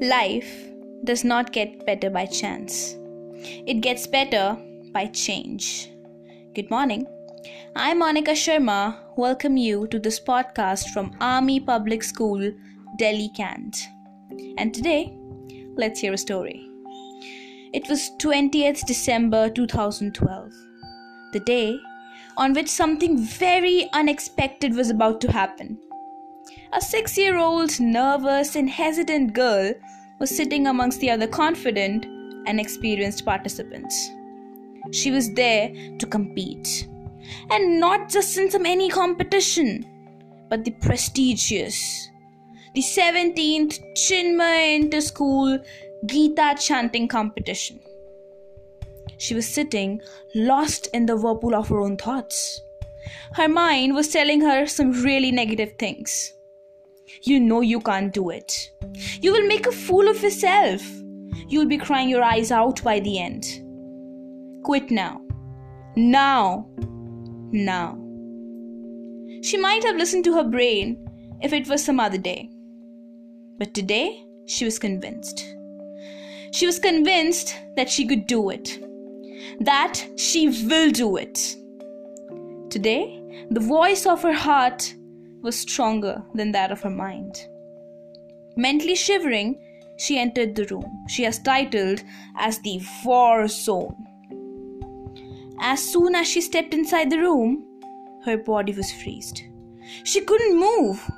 Life does not get better by chance, it gets better by change. Good morning. I'm Monica Sharma. Welcome you to this podcast from Army Public School, Delhi, Cantt. And today, let's hear a story. It was 20th December 2012, the day on which something very unexpected was about to happen. A six year old, nervous, and hesitant girl was sitting amongst the other confident and experienced participants. She was there to compete, and not just in some any competition, but the prestigious, the 17th Chinmaya Inter School Gita chanting competition. She was sitting lost in the whirlpool of her own thoughts. Her mind was telling her some really negative things. You know you can't do it. You will make a fool of yourself. You'll be crying your eyes out by the end. Quit now. Now. Now. She might have listened to her brain if it was some other day. But today, she was convinced. She was convinced that she could do it, that she will do it. Today, the voice of her heart was stronger than that of her mind. Mentally shivering, she entered the room she has titled as the War Zone. As soon as she stepped inside the room, her body was freezed. She couldn't move.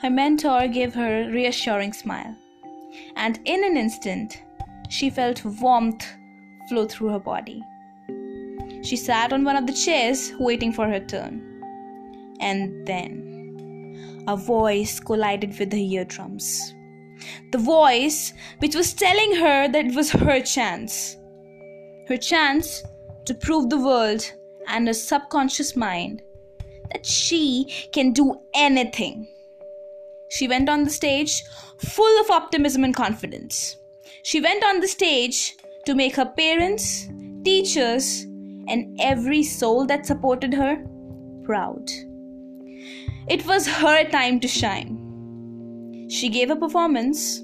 Her mentor gave her a reassuring smile, and in an instant, she felt warmth flow through her body. She sat on one of the chairs, waiting for her turn. And then a voice collided with her eardrums. The voice which was telling her that it was her chance. Her chance to prove the world and her subconscious mind that she can do anything. She went on the stage full of optimism and confidence. She went on the stage to make her parents, teachers, and every soul that supported her proud. It was her time to shine. She gave a performance,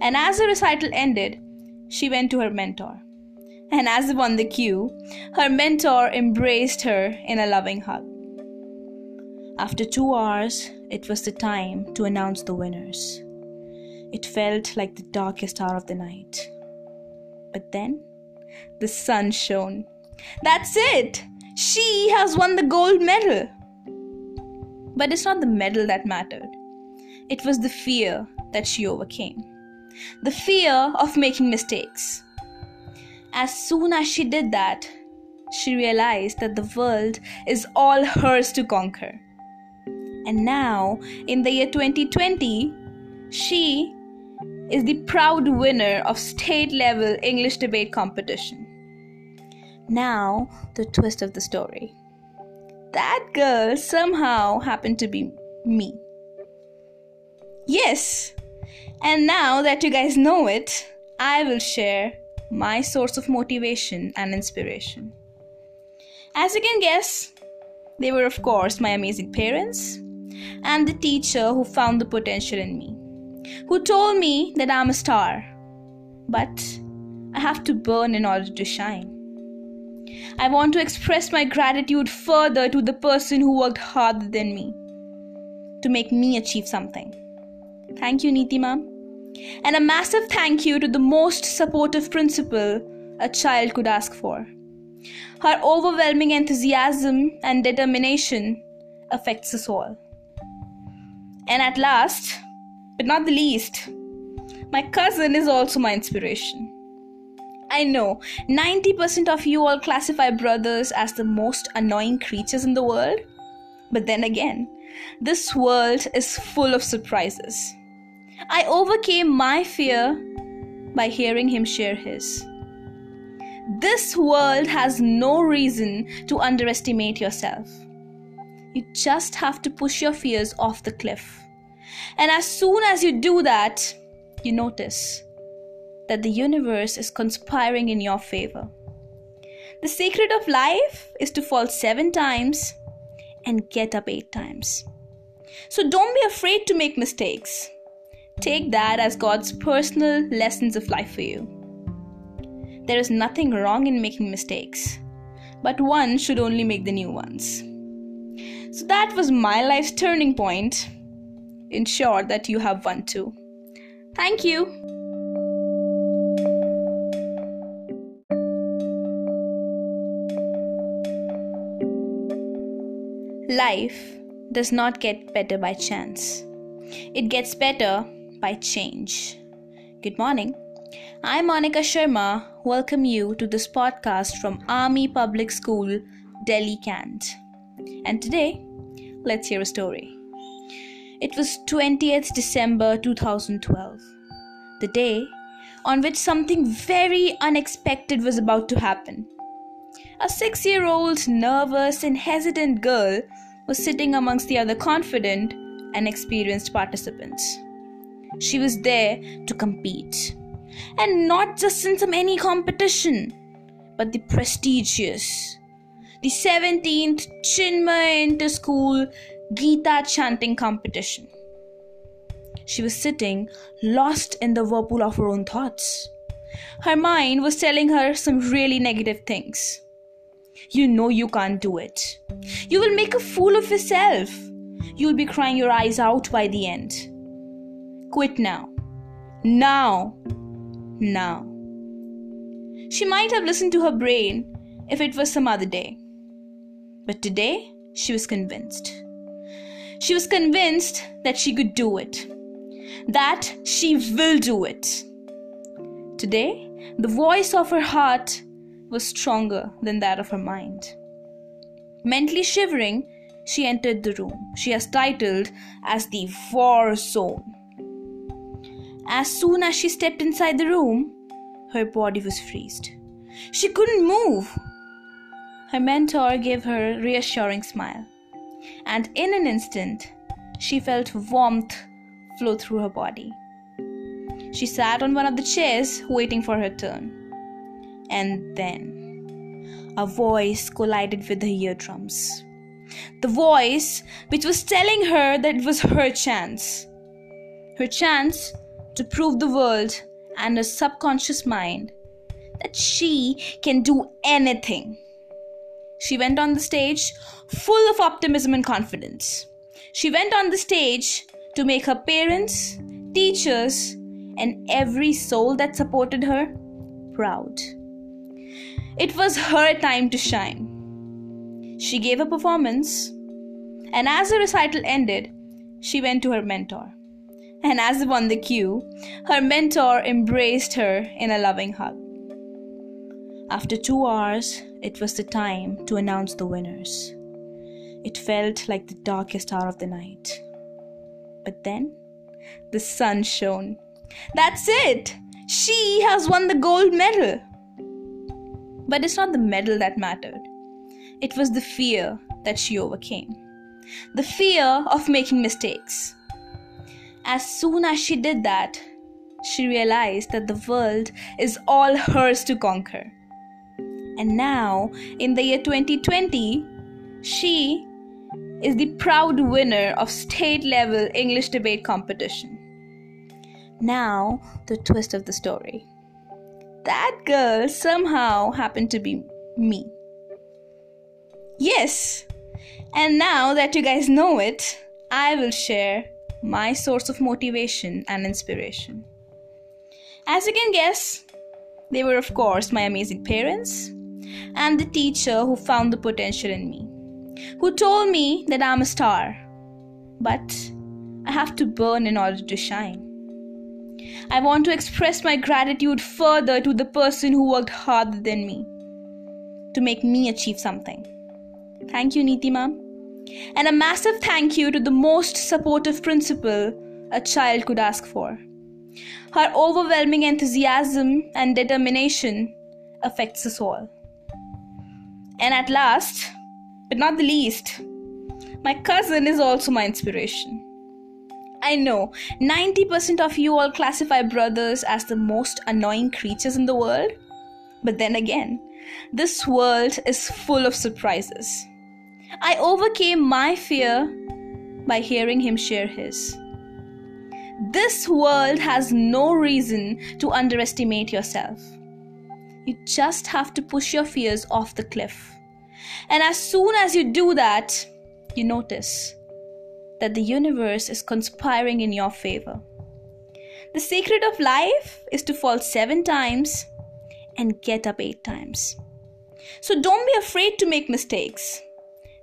and as the recital ended, she went to her mentor. And as won the cue, her mentor embraced her in a loving hug. After two hours, it was the time to announce the winners. It felt like the darkest hour of the night. But then, the sun shone. That's it! She has won the gold medal! But it's not the medal that mattered, it was the fear that she overcame. The fear of making mistakes. As soon as she did that, she realized that the world is all hers to conquer. And now, in the year 2020, she is the proud winner of state level English debate competition. Now, the twist of the story that girl somehow happened to be me. Yes, and now that you guys know it, I will share my source of motivation and inspiration. As you can guess, they were, of course, my amazing parents and the teacher who found the potential in me, who told me that I'm a star, but I have to burn in order to shine. I want to express my gratitude further to the person who worked harder than me to make me achieve something. Thank you, ma'am. And a massive thank you to the most supportive principal a child could ask for. Her overwhelming enthusiasm and determination affects us all. And at last, but not the least, my cousin is also my inspiration. I know 90% of you all classify brothers as the most annoying creatures in the world. But then again, this world is full of surprises. I overcame my fear by hearing him share his. This world has no reason to underestimate yourself. You just have to push your fears off the cliff. And as soon as you do that, you notice that the universe is conspiring in your favor. The secret of life is to fall seven times and get up eight times. So don't be afraid to make mistakes. Take that as God's personal lessons of life for you. There is nothing wrong in making mistakes, but one should only make the new ones. So that was my life's turning point. Ensure that you have one too. Thank you. Life does not get better by chance. It gets better by change. Good morning. I'm Monica Sharma. Welcome you to this podcast from Army Public School, Delhi, Cantt. And today, let's hear a story. It was 20th December 2012, the day on which something very unexpected was about to happen. A six year old, nervous, and hesitant girl was sitting amongst the other confident and experienced participants. She was there to compete. And not just in some any competition, but the prestigious, the 17th Chinmaya Inter School Gita chanting competition. She was sitting lost in the whirlpool of her own thoughts. Her mind was telling her some really negative things. You know you can't do it. You will make a fool of yourself. You will be crying your eyes out by the end. Quit now. Now. Now. She might have listened to her brain if it was some other day. But today, she was convinced. She was convinced that she could do it. That she will do it. Today, the voice of her heart was stronger than that of her mind. Mentally shivering, she entered the room she has titled as the War Zone. As soon as she stepped inside the room, her body was freezed. She couldn't move. Her mentor gave her a reassuring smile, and in an instant, she felt warmth flow through her body. She sat on one of the chairs, waiting for her turn. And then, a voice collided with her eardrums the voice which was telling her that it was her chance. Her chance to prove the world and her subconscious mind that she can do anything. She went on the stage full of optimism and confidence. She went on the stage to make her parents, teachers, and every soul that supported her proud. It was her time to shine. She gave a performance, and as the recital ended, she went to her mentor. And as if on the cue, her mentor embraced her in a loving hug. After two hours, it was the time to announce the winners. It felt like the darkest hour of the night. But then, the sun shone. That's it! She has won the gold medal! But it's not the medal that mattered. It was the fear that she overcame. The fear of making mistakes. As soon as she did that, she realized that the world is all hers to conquer. And now, in the year 2020, she is the proud winner of state level English debate competition. Now, the twist of the story. That girl somehow happened to be me. Yes, and now that you guys know it, I will share my source of motivation and inspiration. As you can guess, they were, of course, my amazing parents and the teacher who found the potential in me, who told me that I'm a star, but I have to burn in order to shine. I want to express my gratitude further to the person who worked harder than me to make me achieve something. Thank you, Neeti ma'am. And a massive thank you to the most supportive principal a child could ask for. Her overwhelming enthusiasm and determination affects us all. And at last, but not the least, my cousin is also my inspiration. I know 90% of you all classify brothers as the most annoying creatures in the world. But then again, this world is full of surprises. I overcame my fear by hearing him share his. This world has no reason to underestimate yourself. You just have to push your fears off the cliff. And as soon as you do that, you notice that the universe is conspiring in your favor. The secret of life is to fall seven times and get up eight times. So don't be afraid to make mistakes.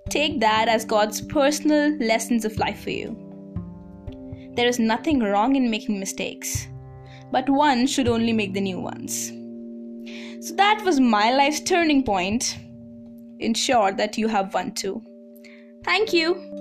Take that as God's personal lessons of life for you. There is nothing wrong in making mistakes, but one should only make the new ones. So that was my life's turning point. Ensure that you have one too. Thank you.